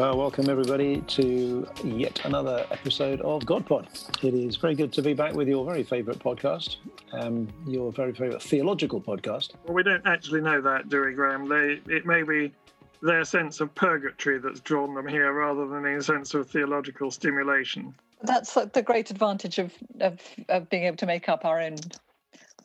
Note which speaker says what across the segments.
Speaker 1: Well, welcome everybody to yet another episode of GodPod. It is very good to be back with your very favourite podcast, um, your very favourite theological podcast.
Speaker 2: Well, we don't actually know that, do we, Graham? They, it may be their sense of purgatory that's drawn them here rather than a sense of theological stimulation.
Speaker 3: That's the great advantage of, of, of being able to make up our own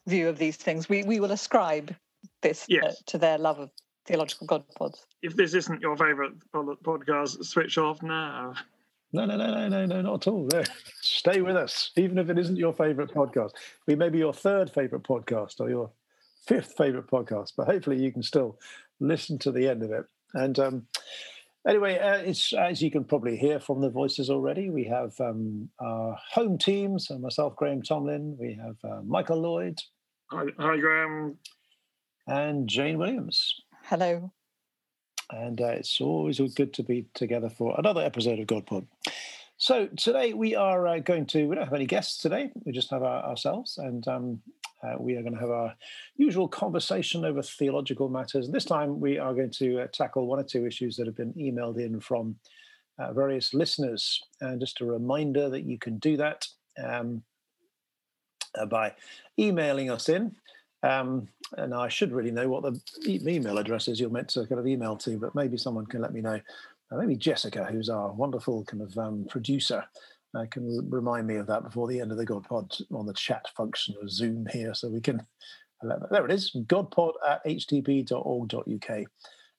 Speaker 3: view of these things. We, we will ascribe this uh, to their love of theological God pods.
Speaker 2: If this isn't your favourite podcast, switch off now.
Speaker 1: No, no, no, no, no, no, not at all. No. Stay with us, even if it isn't your favourite podcast. We may be your third favourite podcast or your fifth favourite podcast, but hopefully you can still listen to the end of it. And um, anyway, uh, it's as you can probably hear from the voices already. We have um, our home team, so myself, Graham Tomlin. We have uh, Michael Lloyd
Speaker 2: Hi, hi Graham.
Speaker 1: and Jane Williams.
Speaker 3: Hello.
Speaker 1: and uh, it's always good to be together for another episode of GodPod. So today we are uh, going to. We don't have any guests today. We just have our, ourselves, and um, uh, we are going to have our usual conversation over theological matters. This time we are going to uh, tackle one or two issues that have been emailed in from uh, various listeners. And just a reminder that you can do that um, uh, by emailing us in. Um, and I should really know what the email address is you're meant to kind of email to, but maybe someone can let me know. Uh, maybe Jessica, who's our wonderful kind of um, producer, uh, can remind me of that before the end of the GodPod on the chat function of Zoom here, so we can. There it is, godpod at htb.org.uk.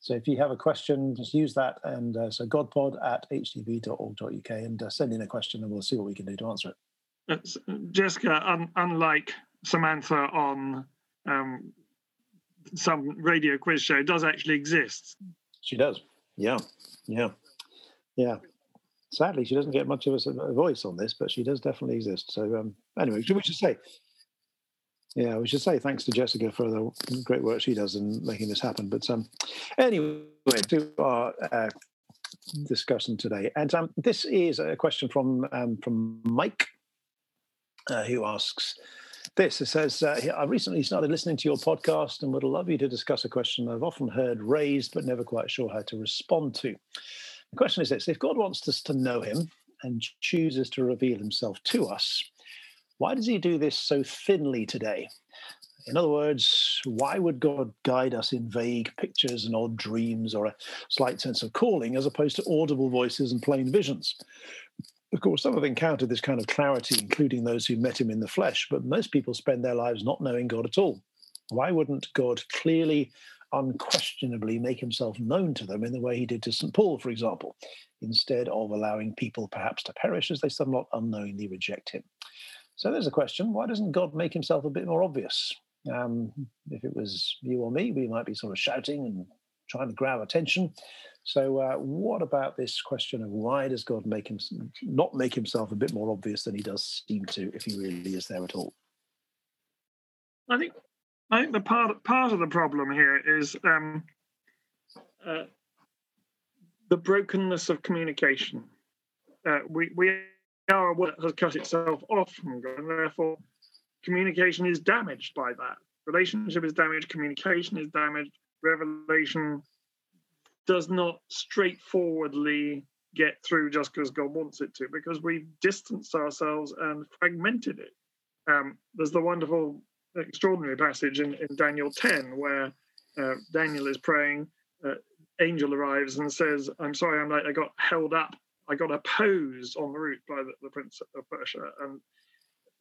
Speaker 1: So if you have a question, just use that, and uh, so godpod at htb.org.uk, and uh, send in a question, and we'll see what we can do to answer it.
Speaker 2: It's, Jessica, un- unlike Samantha on um, some radio quiz show, does actually exist.
Speaker 1: She does. Yeah. Yeah. Yeah. Sadly, she doesn't get much of a, voice on this, but she does definitely exist. So, um, anyway, we should say, yeah, we should say thanks to Jessica for the great work she does in making this happen. But um, anyway, to our uh, discussion today, and um, this is a question from um, from Mike, uh, who asks this. It says, uh, I recently started listening to your podcast and would love you to discuss a question I've often heard raised, but never quite sure how to respond to. The question is this If God wants us to know him and chooses to reveal himself to us, why does he do this so thinly today? In other words, why would God guide us in vague pictures and odd dreams or a slight sense of calling as opposed to audible voices and plain visions? Of course, some have encountered this kind of clarity, including those who met him in the flesh, but most people spend their lives not knowing God at all. Why wouldn't God clearly, unquestionably make himself known to them in the way he did to St. Paul, for example, instead of allowing people perhaps to perish as they somewhat unknowingly reject him? So there's a question why doesn't God make himself a bit more obvious? Um, if it was you or me, we might be sort of shouting and trying to grab attention. So, uh, what about this question of why does God make him not make himself a bit more obvious than he does seem to, if he really is there at all?
Speaker 2: I think I think the part part of the problem here is um, uh, the brokenness of communication. Uh, we we are what has cut itself off from God, and therefore communication is damaged by that. Relationship is damaged. Communication is damaged. Revelation does not straightforwardly get through just because God wants it to, because we've distanced ourselves and fragmented it. Um, there's the wonderful extraordinary passage in, in Daniel 10 where uh, Daniel is praying. Uh, angel arrives and says, I'm sorry, I'm late. I got held up. I got opposed on the route by the, the Prince of Persia. And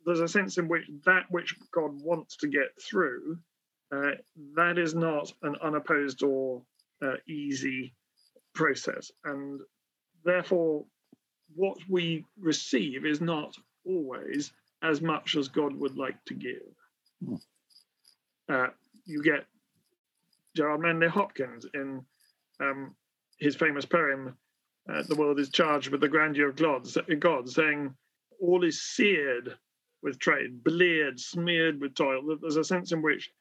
Speaker 2: there's a sense in which that which God wants to get through, uh, that is not an unopposed or uh, easy process. And therefore, what we receive is not always as much as God would like to give. Mm. Uh, you get Gerard Manley Hopkins in um, his famous poem, uh, The World is Charged with the Grandeur of God, saying, All is seared with trade, bleared, smeared with toil. There's a sense in which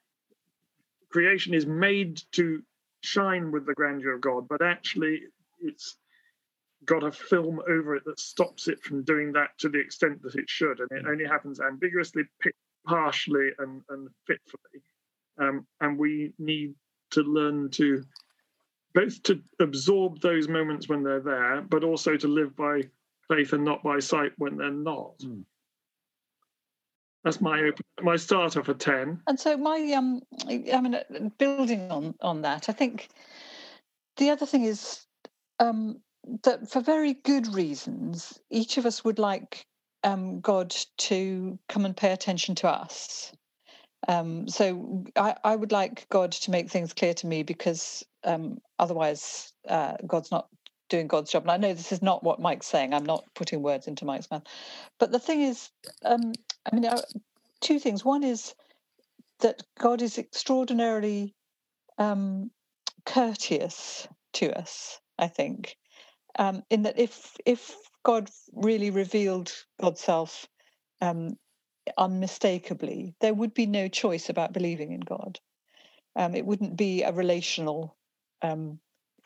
Speaker 2: creation is made to shine with the grandeur of God, but actually it's got a film over it that stops it from doing that to the extent that it should, and it only happens ambiguously, partially, and, and fitfully. Um, and we need to learn to both to absorb those moments when they're there, but also to live by faith and not by sight when they're not. Mm. That's my open, my starter for ten.
Speaker 3: And so my um, I mean, building on on that, I think the other thing is um, that for very good reasons, each of us would like um, God to come and pay attention to us. Um, so I, I, would like God to make things clear to me because um, otherwise uh, God's not doing God's job. And I know this is not what Mike's saying. I'm not putting words into Mike's mouth. But the thing is, um, I mean, two things. One is that God is extraordinarily um, courteous to us. I think, um, in that if if God really revealed God's self um, unmistakably, there would be no choice about believing in God. Um, it wouldn't be a relational. Um,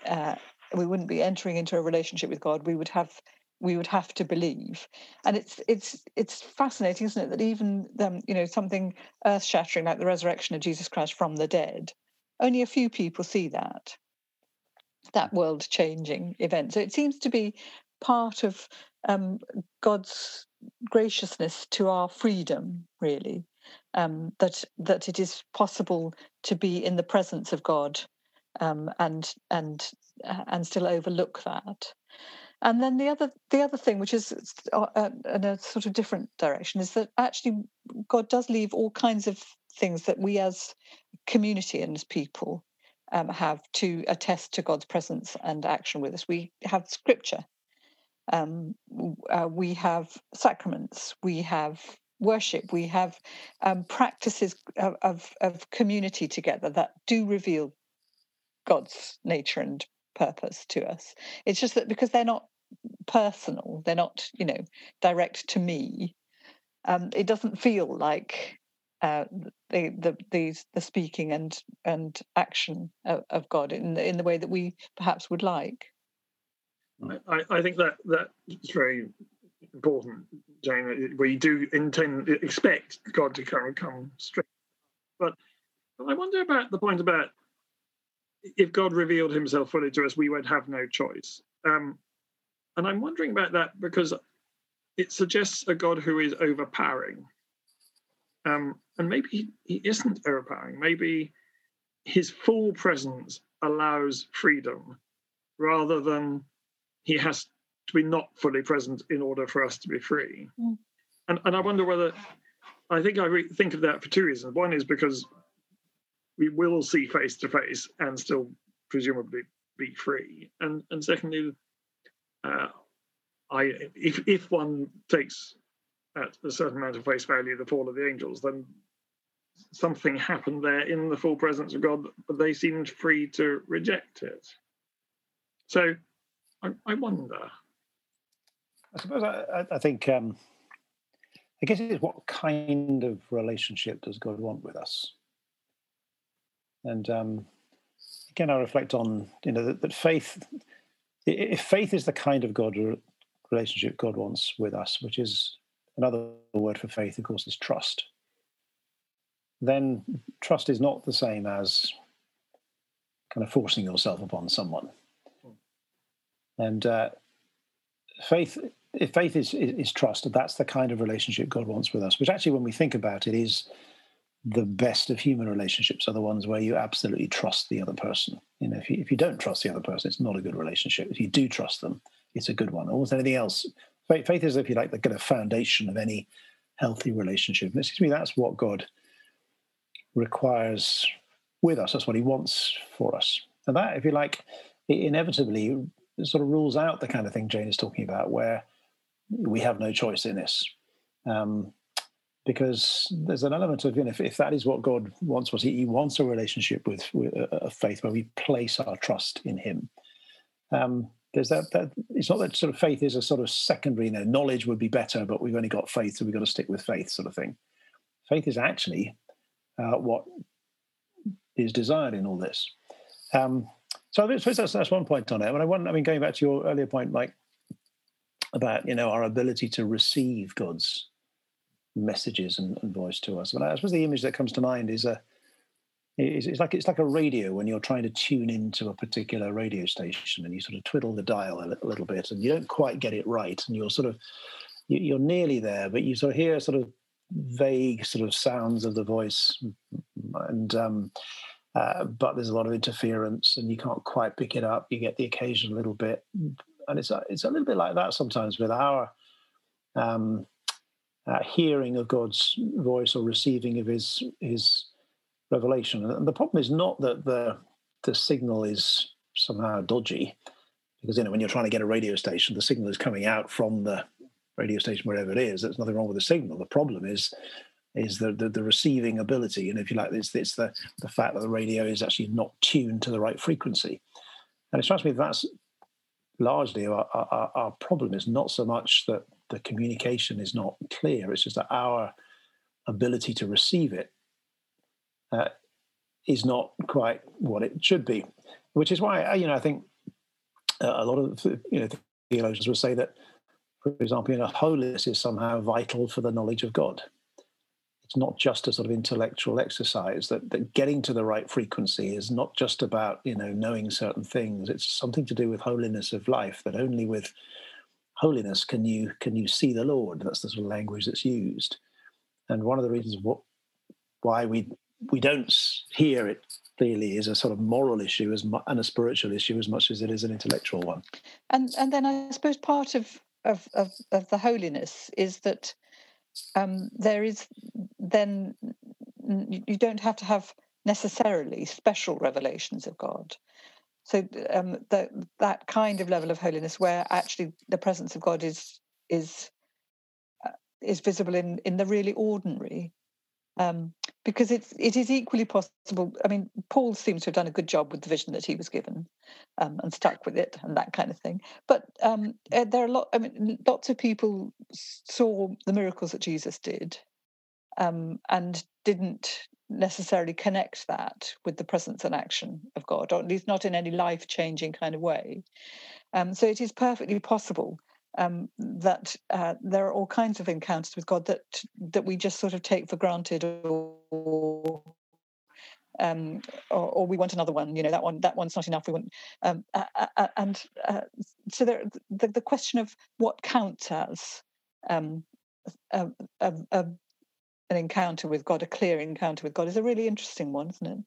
Speaker 3: uh, we wouldn't be entering into a relationship with God. We would have we would have to believe, and it's it's it's fascinating, isn't it, that even um, you know something earth shattering like the resurrection of Jesus Christ from the dead, only a few people see that that world changing event. So it seems to be part of um, God's graciousness to our freedom, really, um, that that it is possible to be in the presence of God um, and and and still overlook that. And then the other the other thing, which is uh, uh, in a sort of different direction, is that actually God does leave all kinds of things that we as community and as people um, have to attest to God's presence and action with us. We have Scripture, um, uh, we have sacraments, we have worship, we have um, practices of, of, of community together that do reveal God's nature and purpose to us. It's just that because they're not personal, they're not, you know, direct to me. Um, it doesn't feel like uh, the, the the the speaking and and action of, of God in the, in the way that we perhaps would like.
Speaker 2: I, I think that that's very important, Jane. We do intend expect God to come come straight, but I wonder about the point about if God revealed Himself fully to us, we would have no choice. Um, and I'm wondering about that because it suggests a God who is overpowering. Um, and maybe he, he isn't overpowering. Maybe his full presence allows freedom rather than he has to be not fully present in order for us to be free. Mm. And, and I wonder whether, I think I re- think of that for two reasons. One is because we will see face to face and still presumably be free. And, and secondly, uh, I if if one takes at a certain amount of face value the fall of the angels, then something happened there in the full presence of God, but they seemed free to reject it. So I, I wonder.
Speaker 1: I suppose I, I think um, I guess it's what kind of relationship does God want with us? And um, again, I reflect on you know that, that faith. If faith is the kind of God relationship God wants with us, which is another word for faith, of course, is trust. Then trust is not the same as kind of forcing yourself upon someone. And uh, faith, if faith is, is, is trust, that's the kind of relationship God wants with us. Which actually, when we think about it, is the best of human relationships are the ones where you absolutely trust the other person. You know, if you, if you don't trust the other person, it's not a good relationship. If you do trust them, it's a good one. Almost anything else, faith, faith is, if you like, the kind of foundation of any healthy relationship. And it seems to me that's what God requires with us. That's what He wants for us. And that, if you like, it inevitably sort of rules out the kind of thing Jane is talking about, where we have no choice in this. Um, because there's an element of you know if, if that is what God wants, what he, wants a relationship with, with a faith where we place our trust in Him. Um, there's that, that it's not that sort of faith is a sort of secondary. You know, knowledge would be better, but we've only got faith, so we've got to stick with faith, sort of thing. Faith is actually uh, what is desired in all this. Um, so I suppose that's, that's one point on it. But I want, I mean, going back to your earlier point, Mike, about you know our ability to receive God's messages and, and voice to us. But I suppose the image that comes to mind is a it's, it's, like it's like a radio when you're trying to tune into a particular radio station and you sort of twiddle the dial a, little bit and you don't quite get it right and you're sort of you're nearly there, but you sort of hear sort of vague sort of sounds of the voice and um, uh, but there's a lot of interference and you can't quite pick it up you get the occasional little bit and it's a, it's a little bit like that sometimes with our um, uh, hearing of God's voice or receiving of His His revelation. And the problem is not that the the signal is somehow dodgy, because you know when you're trying to get a radio station, the signal is coming out from the radio station wherever it is. There's nothing wrong with the signal. The problem is is the, the, the receiving ability, and if you like, it's it's the the fact that the radio is actually not tuned to the right frequency. And it strikes me that that's largely our, our, our problem is not so much that the communication is not clear. It's just that our ability to receive it uh, is not quite what it should be, which is why you know I think uh, a lot of you know theologians will say that, for example, you know, holiness is somehow vital for the knowledge of God. It's not just a sort of intellectual exercise. That, that getting to the right frequency is not just about you know knowing certain things. It's something to do with holiness of life. That only with holiness can you can you see the Lord. That's the sort of language that's used. And one of the reasons what, why we we don't hear it clearly is a sort of moral issue as mu- and a spiritual issue as much as it is an intellectual one.
Speaker 3: And and then I suppose part of of of, of the holiness is that um, there is then you don't have to have necessarily special revelations of God. So um, that that kind of level of holiness, where actually the presence of God is is uh, is visible in in the really ordinary, um, because it's it is equally possible. I mean, Paul seems to have done a good job with the vision that he was given, um, and stuck with it and that kind of thing. But um, uh, there are a lot. I mean, lots of people saw the miracles that Jesus did, um, and didn't necessarily connect that with the presence and action of God, or at least not in any life changing kind of way. Um, so it is perfectly possible um, that uh, there are all kinds of encounters with God that that we just sort of take for granted, or um, or, or, we want another one. You know, that one that one's not enough. We want, um, uh, uh, and uh, so there, the the question of what counts as um, a, a, a, an encounter with God, a clear encounter with God, is a really interesting one, isn't it?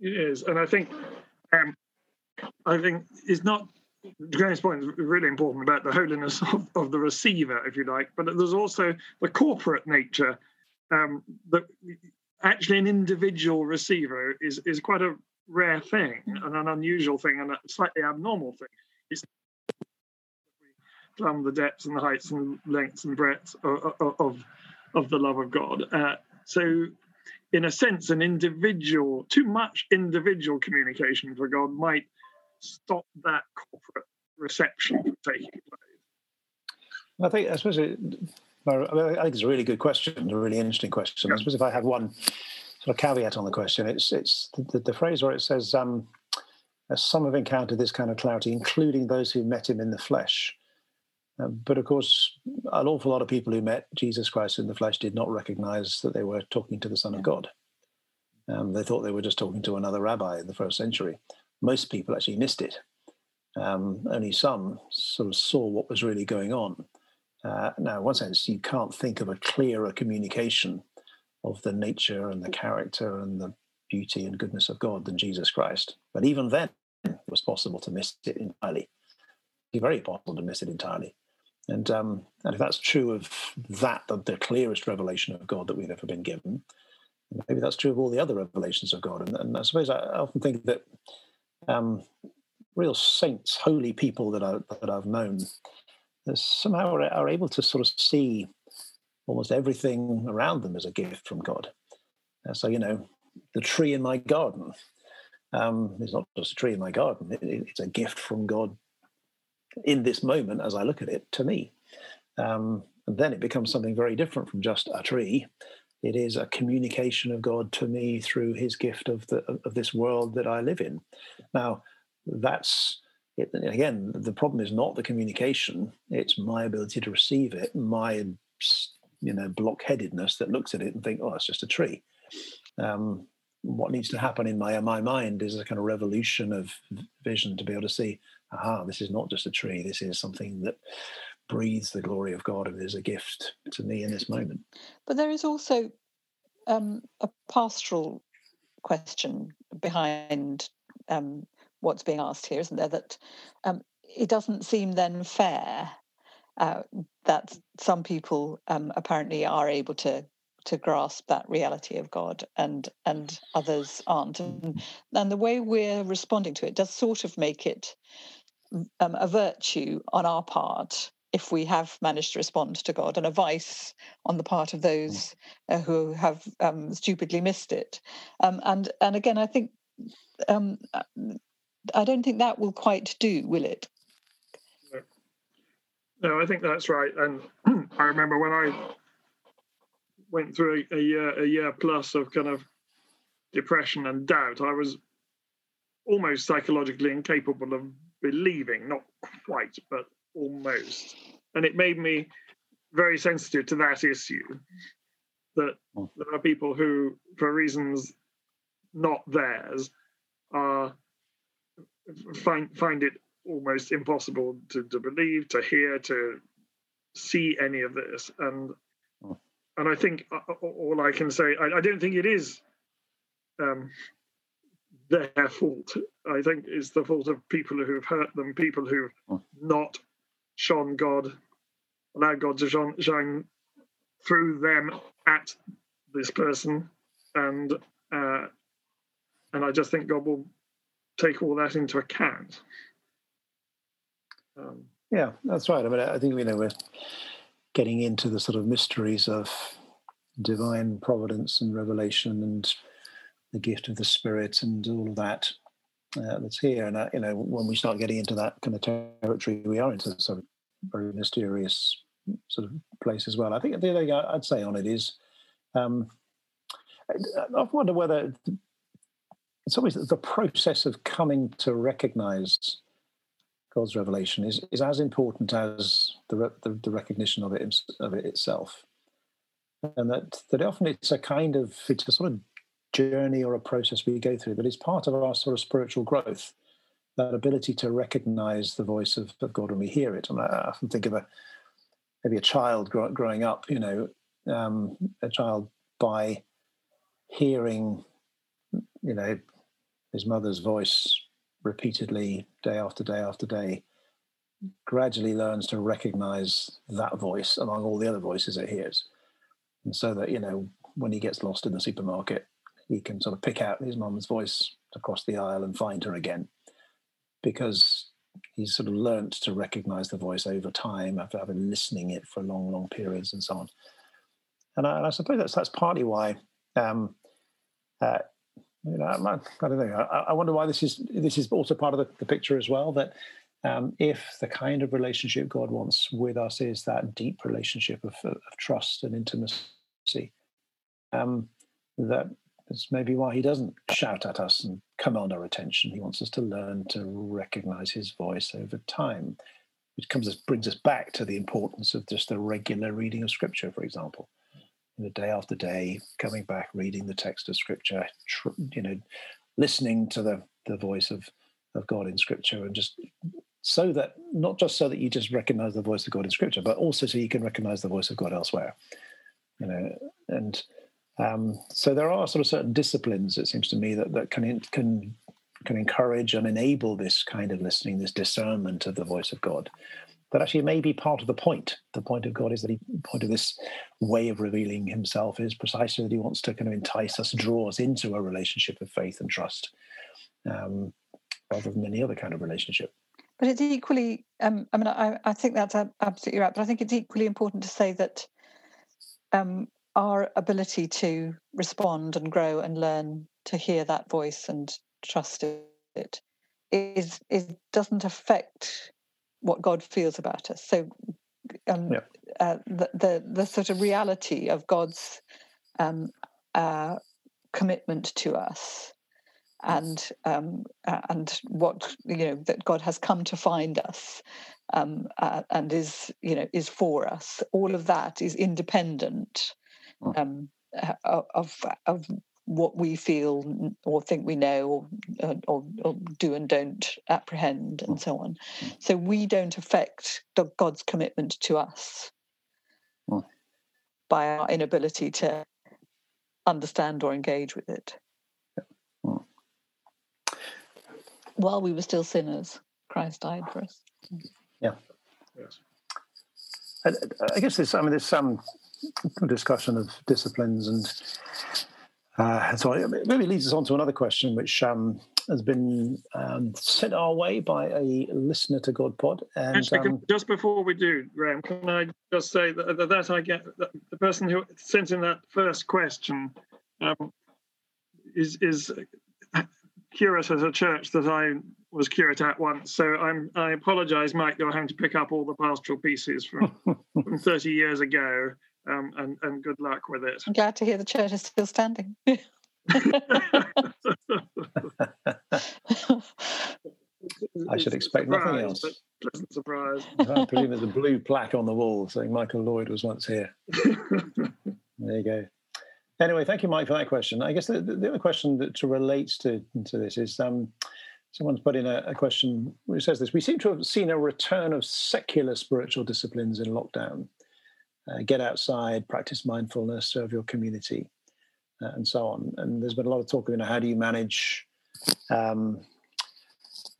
Speaker 2: It is, and I think, um, I think it's not. Graham's point is really important about the holiness of, of the receiver, if you like, but there's also the corporate nature um, that actually an individual receiver is is quite a rare thing and an unusual thing and a slightly abnormal thing. It's plumb the depths and the heights and lengths and breadths of, of, of of the love of God. Uh, so, in a sense, an individual, too much individual communication for God might stop that corporate reception from taking place.
Speaker 1: I think, I suppose, it, I think it's a really good question, a really interesting question. Yeah. I suppose if I had one sort of caveat on the question, it's it's the, the phrase where it says, um, "Some have encountered this kind of clarity, including those who met him in the flesh." Um, but of course, an awful lot of people who met Jesus Christ in the flesh did not recognize that they were talking to the Son of God. Um, they thought they were just talking to another rabbi in the first century. Most people actually missed it. Um, only some sort of saw what was really going on. Uh, now, in one sense, you can't think of a clearer communication of the nature and the character and the beauty and goodness of God than Jesus Christ. But even then, it was possible to miss it entirely. It's very possible to miss it entirely. And, um, and if that's true of that, the, the, clearest revelation of God that we've ever been given, maybe that's true of all the other revelations of God. And, and I suppose I often think that um, real saints, holy people that, I, that I've known, somehow are, are, able to sort of see almost everything around them as a gift from God. Uh, so, you know, the tree in my garden um, is not just a tree in my garden, it, it's a gift from God in this moment as I look at it to me. Um, and then it becomes something very different from just a tree. It is a communication of God to me through His gift of the of this world that I live in. Now, that's it, again the problem is not the communication; it's my ability to receive it, my you know blockheadedness that looks at it and think, "Oh, it's just a tree." Um, what needs to happen in my my mind is a kind of revolution of vision to be able to see, aha, this is not just a tree. This is something that breathes the glory of God and is a gift to me in this moment.
Speaker 3: But there is also um, a pastoral question behind um, what's being asked here, isn't there? That um, it doesn't seem then fair uh, that some people um, apparently are able to to grasp that reality of God and and others aren't. And, and the way we're responding to it does sort of make it um, a virtue on our part if we have managed to respond to God, and a vice on the part of those uh, who have um, stupidly missed it. Um, and and again, I think um, I don't think that will quite do, will it?
Speaker 2: No, I think that's right. And I remember when I went through a, a year, a year plus of kind of depression and doubt, I was almost psychologically incapable of believing, not quite, but almost. And it made me very sensitive to that issue that hmm. there are people who, for reasons not theirs, are find find it almost impossible to, to believe, to hear, to see any of this. And hmm. and I think all I can say, I, I don't think it is um, their fault. I think it's the fault of people who've hurt them, people who've hmm. not shone God, allowed God to shine, shine through them at this person, and uh, and I just think God will take all that into account.
Speaker 1: Um, yeah, that's right. I mean, I think you know we're getting into the sort of mysteries of divine providence and revelation and the gift of the Spirit and all of that uh, that's here. And uh, you know, when we start getting into that kind of territory, we are into of very mysterious sort of place as well. I think the other thing I'd say on it is, um, I wonder whether it's always the process of coming to recognize God's revelation is, is as important as the, the, the recognition of it of it itself, and that that often it's a kind of it's a sort of journey or a process we go through, but it's part of our sort of spiritual growth. That ability to recognize the voice of, of God when we hear it. And I often think of a maybe a child grow, growing up, you know, um, a child by hearing, you know, his mother's voice repeatedly, day after day after day, gradually learns to recognize that voice among all the other voices it hears. And so that, you know, when he gets lost in the supermarket, he can sort of pick out his mum's voice across the aisle and find her again because he's sort of learnt to recognize the voice over time after having listening it for long, long periods and so on. And I, and I suppose that's that's partly why, um, uh, you know, I, I don't know. I, I, wonder why this is this is also part of the, the picture as well. That um, if the kind of relationship God wants with us is that deep relationship of, of trust and intimacy, um, that it's maybe why he doesn't shout at us and command our attention. He wants us to learn to recognize his voice over time, which comes brings us back to the importance of just a regular reading of scripture, for example. You know, day after day, coming back, reading the text of scripture, tr- you know, listening to the, the voice of, of God in scripture and just so that not just so that you just recognize the voice of God in scripture, but also so you can recognize the voice of God elsewhere. You know, and um, so there are sort of certain disciplines, it seems to me, that, that can can can encourage and enable this kind of listening, this discernment of the voice of God. That actually may be part of the point. The point of God is that he point of this way of revealing himself is precisely that he wants to kind of entice us, draw us into a relationship of faith and trust, um, rather than any other kind of relationship.
Speaker 3: But it's equally, um, I mean, I, I think that's absolutely right. But I think it's equally important to say that um, our ability to respond and grow and learn to hear that voice and trust it is is doesn't affect what God feels about us. So um, yeah. uh, the, the the sort of reality of God's um, uh, commitment to us and um, uh, and what you know that God has come to find us um, uh, and is you know is for us. All of that is independent. Um, uh, of of what we feel or think we know or, uh, or, or do and don't apprehend and mm. so on. Mm. So we don't affect God's commitment to us by our inability to understand or engage with it. while we were still sinners, Christ died for us.
Speaker 1: Yeah. Yes. I, I guess there's, I mean, there's some discussion of disciplines and uh, so it maybe leads us on to another question, which um, has been um, sent our way by a listener to God Pod.
Speaker 2: And, Actually, um, just before we do, Graham, can I just say that, that I get that the person who sent in that first question um, is is curate at a church that I was curate at once. So I'm I apologise, Mike. You're having to pick up all the pastoral pieces from from 30 years ago, um, and and good luck with it.
Speaker 3: I'm glad to hear the church is still standing.
Speaker 1: I should expect surprise, nothing else.
Speaker 2: Pleasant surprise.
Speaker 1: I presume there's a blue plaque on the wall saying Michael Lloyd was once here. there you go. Anyway, thank you, Mike, for that question. I guess the, the other question that relates to, to this is um, someone's put in a, a, question which says this We seem to have seen a return of secular spiritual disciplines in lockdown. Uh, get outside, practice mindfulness, serve your community, uh, and so on. And there's been a lot of talk of you know, how do you manage um,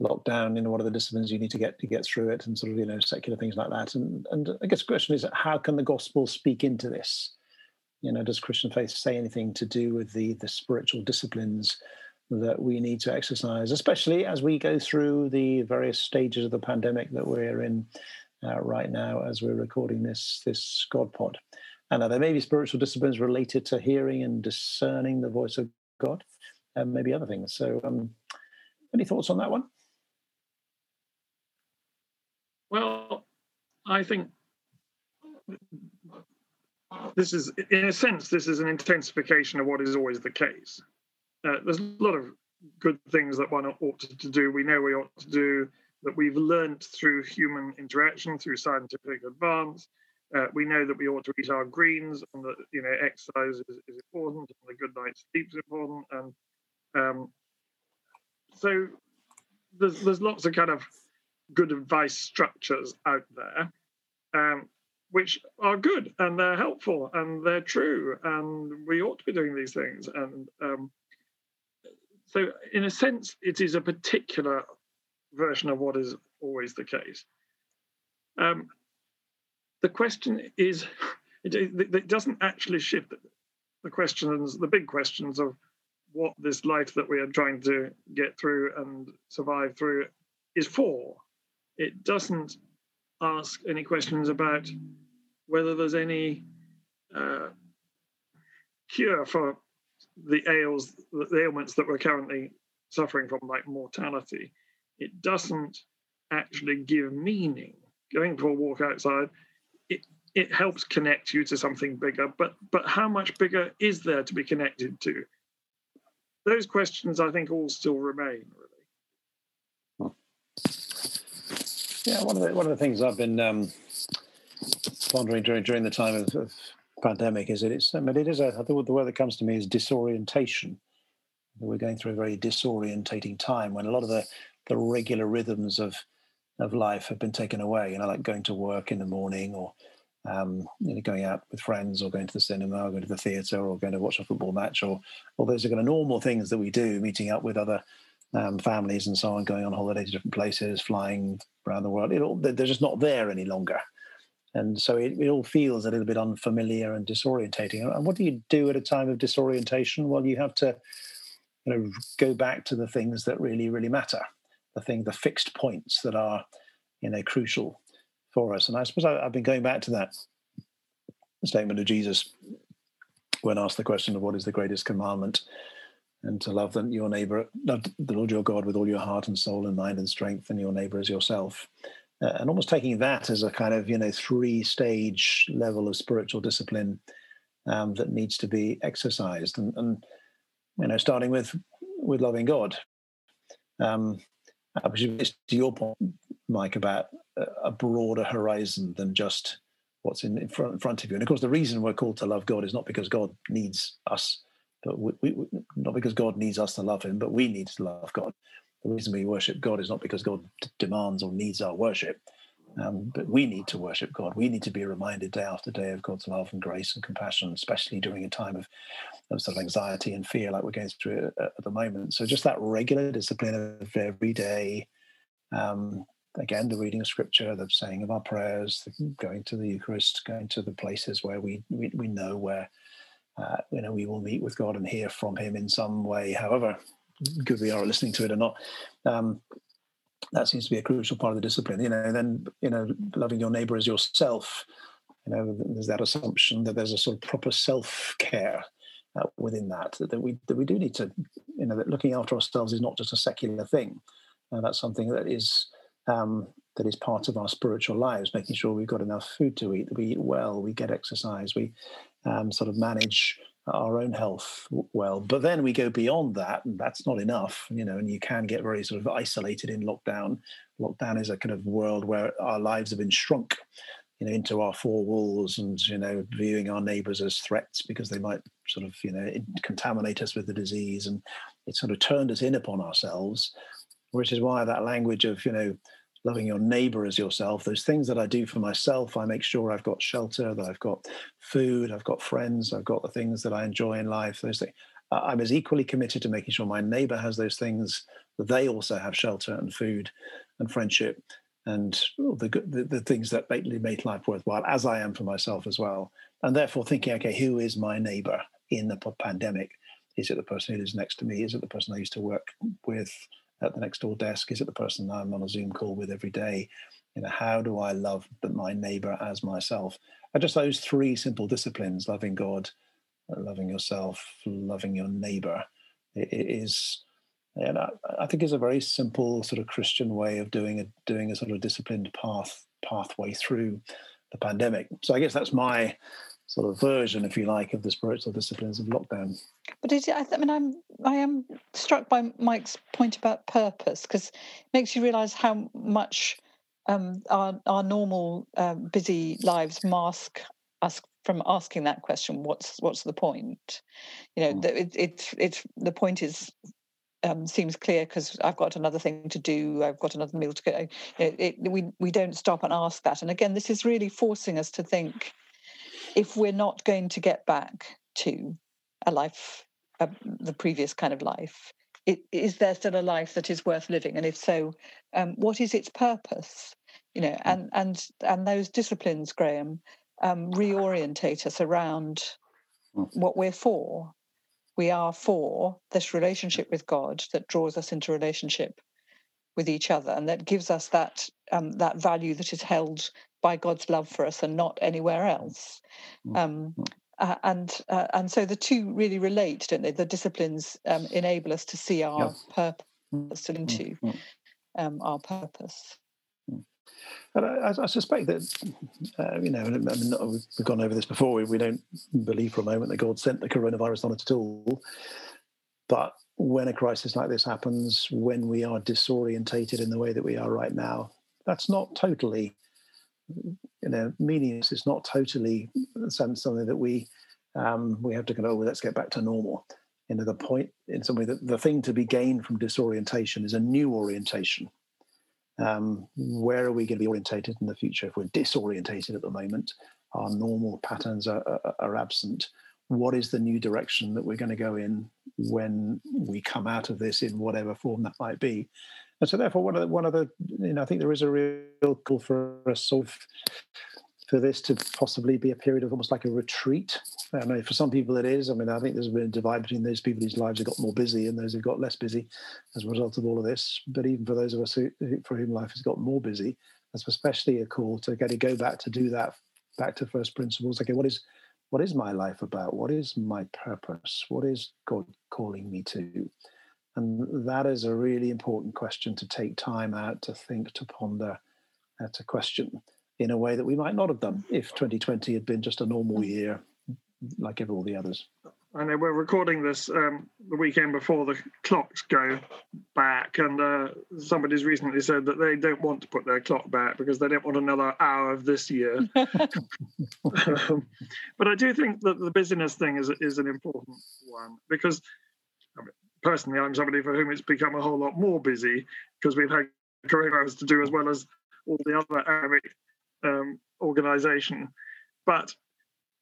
Speaker 1: lockdown, you know, what are the disciplines you need to get to get through it, and sort of, you know, secular things like that. And, and I guess the question is, how can the gospel speak into this? you know does christian faith say anything to do with the the spiritual disciplines that we need to exercise especially as we go through the various stages of the pandemic that we're in uh, right now as we're recording this this god pod and there may be spiritual disciplines related to hearing and discerning the voice of god and maybe other things so um, any thoughts on that one
Speaker 2: well i think this is, in a sense, this is an intensification of what is always the case. Uh, there's a lot of good things that one ought to do. We know we ought to do that we've learned through human interaction, through scientific advance. Uh, we know that we ought to eat our greens, and that you know exercise is, is important, and the good night's sleep is important, and um, so there's there's lots of kind of good advice structures out there. Um, which are good and they're helpful and they're true and we ought to be doing these things and um, so in a sense it is a particular version of what is always the case um, the question is it, it, doesn't actually shift the questions the big questions of what this life that we are trying to get through and survive through is for it doesn't ask any questions about whether there's any uh, cure for the ails, the ailments that we're currently suffering from, like mortality. It doesn't actually give meaning. Going for a walk outside, it it helps connect you to something bigger, but but how much bigger is there to be connected to? Those questions, I think, all still remain. Really.
Speaker 1: Yeah, one of the one of the things I've been um, pondering during during the time of, of pandemic is that it's I mean it is a, I think the word that comes to me is disorientation. We're going through a very disorientating time when a lot of the the regular rhythms of of life have been taken away. You know, like going to work in the morning or um, you know, going out with friends or going to the cinema or going to the theatre or going to watch a football match or all those are kind of normal things that we do, meeting up with other um, families and so on, going on holiday to different places, flying around the world. It all, they're just not there any longer. And so it, it all feels a little bit unfamiliar and disorientating. And what do you do at a time of disorientation? Well, you have to you know, go back to the things that really, really matter, the thing, the fixed points that are, you know, crucial for us. And I suppose I, have been going back to that statement of Jesus when asked the question of what is the greatest commandment, and to love your neighbor, love the Lord your God with all your heart and soul and mind and strength, and your neighbor as yourself. Uh, and almost taking that as a kind of you know three stage level of spiritual discipline um, that needs to be exercised, and, and you know starting with with loving God. Um, which is to your point, Mike, about a broader horizon than just what's in, front, in front of you. And of course, the reason we're called to love God is not because God needs us, but we, we, not because God needs us to love Him, but we need to love God. The reason we worship God is not because God demands or needs our worship, um, but we need to worship God. We need to be reminded day after day of God's love and grace and compassion, especially during a time of, of sort of anxiety and fear like we're going through at, at the moment. So just that regular discipline of every day, um, again, the reading of scripture, the saying of our prayers, going to the Eucharist, going to the places where we we, we know where uh, you know we will meet with God and hear from Him in some way, however good we are at listening to it or not. Um, that seems to be a crucial part of the discipline. You know, then you know, loving your neighbor as yourself. You know, there's that assumption that there's a sort of proper self care uh, within that, that. That we that we do need to, you know, that looking after ourselves is not just a secular thing. Uh, that's something that is um, that is part of our spiritual lives, making sure we've got enough food to eat, that we eat well, we get exercise, we um, sort of manage our own health well. But then we go beyond that, and that's not enough, you know, and you can get very sort of isolated in lockdown. Lockdown is a kind of world where our lives have been shrunk, you know, into our four walls and, you know, viewing our neighbors as threats because they might sort of, you know, contaminate us with the disease. And it sort of turned us in upon ourselves, which is why that language of, you know, loving your neighbor as yourself those things that i do for myself i make sure i've got shelter that i've got food i've got friends i've got the things that i enjoy in life those things i'm as equally committed to making sure my neighbor has those things that they also have shelter and food and friendship and oh, the, the, the things that make life worthwhile as i am for myself as well. And therefore thinking okay who is my neighbor in the pandemic? Is it the person who lives next to me? Is it the person i used to work with at the next door desk? Is it the person I'm on a Zoom call with every day? You know, how do I love my neighbor as myself? And just those three simple disciplines: loving God, loving yourself, loving your neighbor, it is. And I, I think is a very simple sort of Christian way of doing a doing a sort of disciplined path pathway through the pandemic. So I guess that's my sort of version, if you like, of the spiritual disciplines of lockdown.
Speaker 3: But it, I, mean, I'm I am struck by Mike's point about purpose because it makes you realise how much um, our our normal um, busy lives mask us from asking that question. What's what's the point? You know, mm. it, it's it's the point is um, seems clear because I've got another thing to do. I've got another meal to go. It, we we don't stop and ask that. And again, this is really forcing us to think if we're not going to get back to a life, uh, the previous kind of life, it, is there still a life that is worth living? And if so, um, what is its purpose? You know, hmm. and and and those disciplines, Graham, um, reorientate us around hmm. what we're for. We are for this relationship with God that draws us into relationship with each other, and that gives us that um, that value that is held by God's love for us and not anywhere else. Mm, um, mm. uh, and uh, and so the two really relate, don't they? The disciplines um, enable us to see our purpose, mm, into um, our purpose.
Speaker 1: And I, I, suspect that, uh, you know, I mean, we've gone over this before. We, we don't believe for a moment that God sent the coronavirus on it at all. But when a crisis like this happens, when we are disorientated in the way that we are right now, that's not totally you know, meaningless. It's not totally something that we um, we have to go. Oh, let's get back to normal. You know, the point in some way that the thing to be gained from disorientation is a new orientation. Um, where are we going to be orientated in the future? If we're disorientated at the moment, our normal patterns are, are, are absent. What is the new direction that we're going to go in when we come out of this in whatever form that might be? And so, therefore, one of the, one of the you know, I think there is a real call for us sort of for this to possibly be a period of almost like a retreat. I know for some people it is. I mean, I think there's been a divide between those people whose lives have got more busy and those who've got less busy as a result of all of this. But even for those of us who, for whom life has got more busy, that's especially a call to get to go back to do that back to first principles. Okay, what is what is my life about? What is my purpose? What is God calling me to? And that is a really important question to take time out to think, to ponder, uh, to question in a way that we might not have done if 2020 had been just a normal year like all the others.
Speaker 2: I know we're recording this um, the weekend before the clocks go back, and uh, somebody's recently said that they don't want to put their clock back because they don't want another hour of this year. um, but I do think that the busyness thing is is an important one because I mean, personally, I'm somebody for whom it's become a whole lot more busy because we've had coronavirus to do as well as all the other Arabic um, organisation. But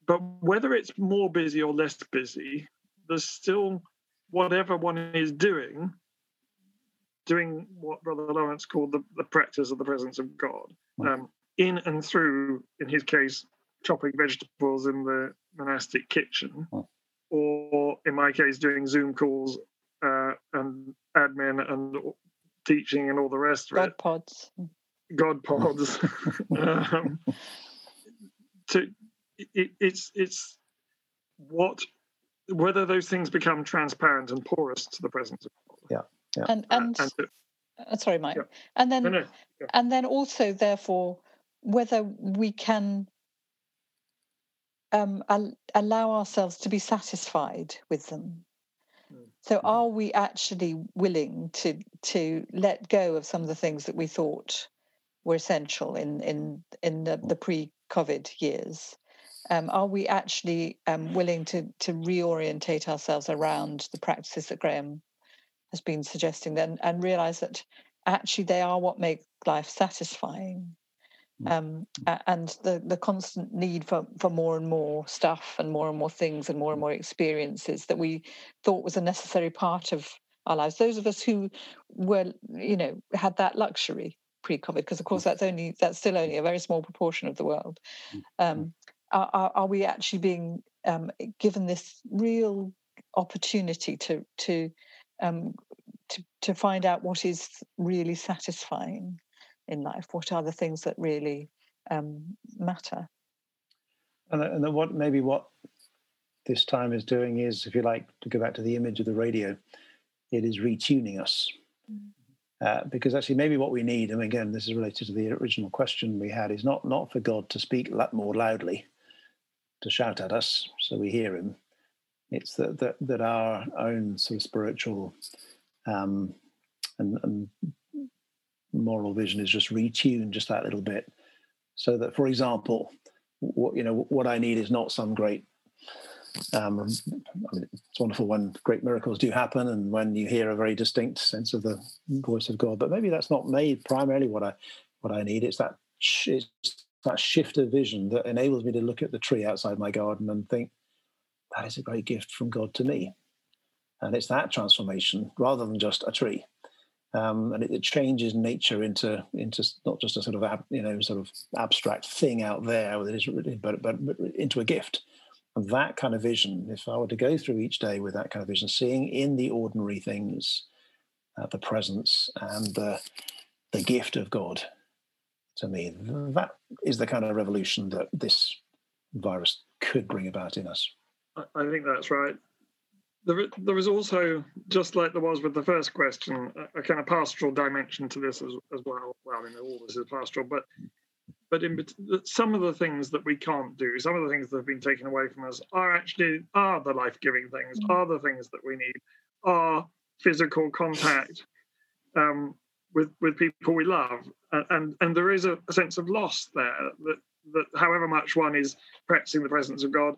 Speaker 2: but whether it's more busy or less busy, there's still whatever one is doing, doing what Brother Lawrence called the, the practice of the presence of God, um, in and through, in his case, chopping vegetables in the monastic kitchen, or in my case, doing Zoom calls uh, and admin and teaching and all the rest of
Speaker 3: God
Speaker 2: it.
Speaker 3: pods.
Speaker 2: God pods. um, to it, it's it's what whether those things become transparent and porous to the presence of God.
Speaker 1: Yeah, yeah.
Speaker 3: And and,
Speaker 2: and to-
Speaker 3: uh, sorry, Mike.
Speaker 2: Yeah.
Speaker 3: And then
Speaker 2: no, no, yeah.
Speaker 3: and then also therefore whether we can um, al- allow ourselves to be satisfied with them. So are we actually willing to to let go of some of the things that we thought were essential in in in the, the pre-COVID years? Um, are we actually um, willing to to reorientate ourselves around the practices that Graham has been suggesting then and realize that actually they are what make life satisfying um, and the the constant need for for more and more stuff and more and more things and more and more experiences that we thought was a necessary part of our lives. Those of us who were you know had that luxury pre-covid because of course that's only that's still only a very small proportion of the world um, are, are, are we actually being um, given this real opportunity to to um, to to find out what is really satisfying in life? What are the things that really um, matter?
Speaker 1: And, and then what maybe what this time is doing is, if you like, to go back to the image of the radio, it is retuning us. Uh, because actually, maybe what we need, and again, this is related to the original question we had, is not not for God to speak more loudly, to shout at us so we hear Him. It's that that, that our own sort of spiritual um, and, and moral vision is just retuned just that little bit, so that, for example, what you know, what I need is not some great um, I mean, it's wonderful when great miracles do happen and when you hear a very distinct sense of the voice of God. But maybe that's not made primarily what I what I need. It's that it's that shift of vision that enables me to look at the tree outside my garden and think that is a great gift from God to me. And it's that transformation rather than just a tree. Um, and it, it changes nature into into not just a sort of ab, you know sort of abstract thing out there but, but into a gift and that kind of vision, if I were to go through each day with that kind of vision, seeing in the ordinary things uh, the presence and the, the gift of God to me, that is the kind of revolution that this virus could bring about in us.
Speaker 2: I think that's right. There, there is also, just like there was with the first question, a, a kind of pastoral dimension to this as, as well. Well, I mean, all this is pastoral, but but in some of the things that we can't do, some of the things that have been taken away from us, are actually are the life-giving things,
Speaker 3: Mm.
Speaker 2: are the things that we need, are physical contact um, with with people we love, and and, and there is a, a sense of loss there that that however much one is practicing the presence of God,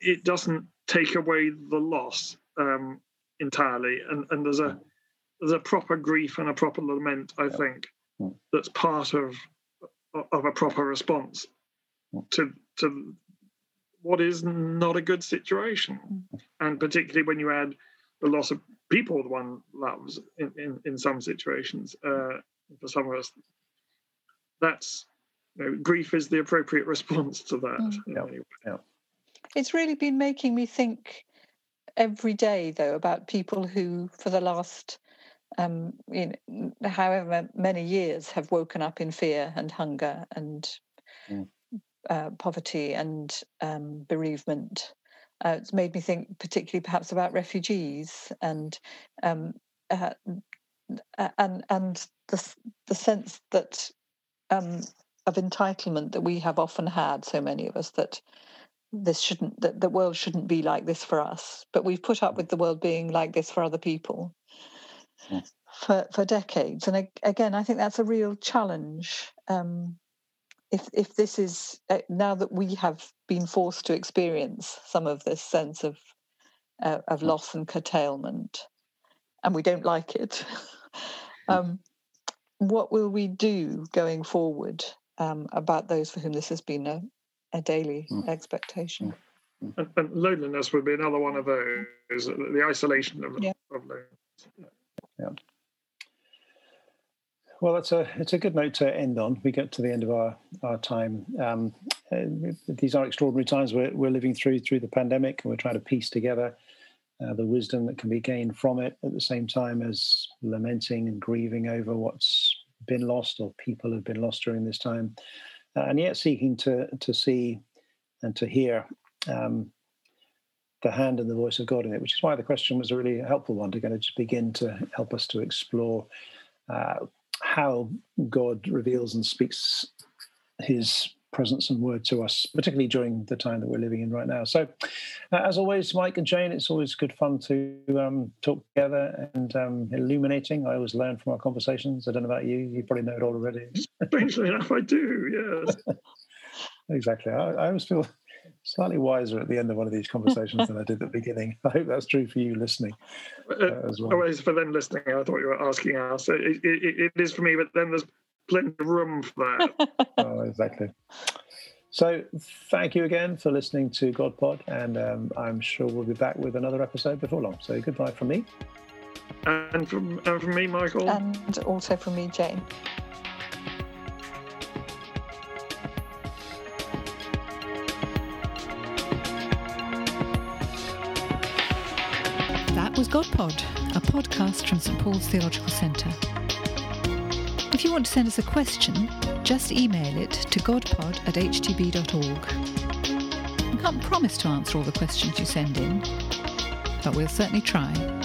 Speaker 2: it doesn't take away the loss um, entirely, and and there's a there's a proper grief and a proper lament, I think, that's part of of a proper response to to what is not a good situation, and particularly when you add the loss of people one loves in in, in some situations. Uh, for some of us, that's you know, grief is the appropriate response to that.
Speaker 3: Mm.
Speaker 2: in
Speaker 1: Yeah.
Speaker 3: It's really been making me think every day, though, about people who, for the last um, you know, however many years, have woken up in fear and hunger and
Speaker 1: Mm.
Speaker 3: uh, poverty and um, bereavement. Uh, it's made me think, particularly perhaps about refugees and um, uh, and and the the sense that um, of entitlement that we have often had, so many of us, that this shouldn't that the world shouldn't be like this for us, but we've put up with the world being like this for other people. Yeah. For, for decades, and again, I think that's a real challenge. Um, if if this is uh, now that we have been forced to experience some of this sense of uh, of loss and curtailment, and we don't like it, um, what will we do going forward um, about those for whom this has been a, a daily mm. expectation?
Speaker 2: And, and, loneliness would be another one of those. The isolation of, yeah. of loneliness.
Speaker 1: Yeah. Well, it's a it's a good note to end on. We get to the end of our our time. Um, uh, these are extraordinary times we're we're living through through the pandemic, and we're trying to piece together uh, the wisdom that can be gained from it at the same time as lamenting and grieving over what's been lost or people have been lost during this time, and yet seeking to to see and to hear um, the hand and the voice of God in it. Which is why the question was a really helpful one to kind of just begin to help us to explore. Uh, how God reveals and speaks his presence and word to us, particularly during the time that we're living in right now. So, uh, as always, Mike and Jane, it's always good fun to um, talk together and um, illuminating. I always learn from our conversations. I don't know about you; you probably know it all already.
Speaker 2: Strangely enough, I do. Yes.
Speaker 1: exactly. I, I always feel slightly wiser at the end of one of these conversations than I did at the beginning. I hope that's true for you listening uh, uh as well.
Speaker 2: Oh, for them listening, I thought you were asking us. It, it, it is for me, but then there's plenty of room for that.
Speaker 1: oh, exactly. So, thank you again for listening to GodPod, and um, I'm sure we'll be back with another episode before long. So, goodbye from me.
Speaker 2: And from, and from me, Michael.
Speaker 3: And also from me, Jane.
Speaker 4: That was GodPod, a podcast from St Paul's Theological Centre. If you want to send us a question, just email it to godpod at htb.org. We can't promise to answer all the questions you send in, but we'll certainly try.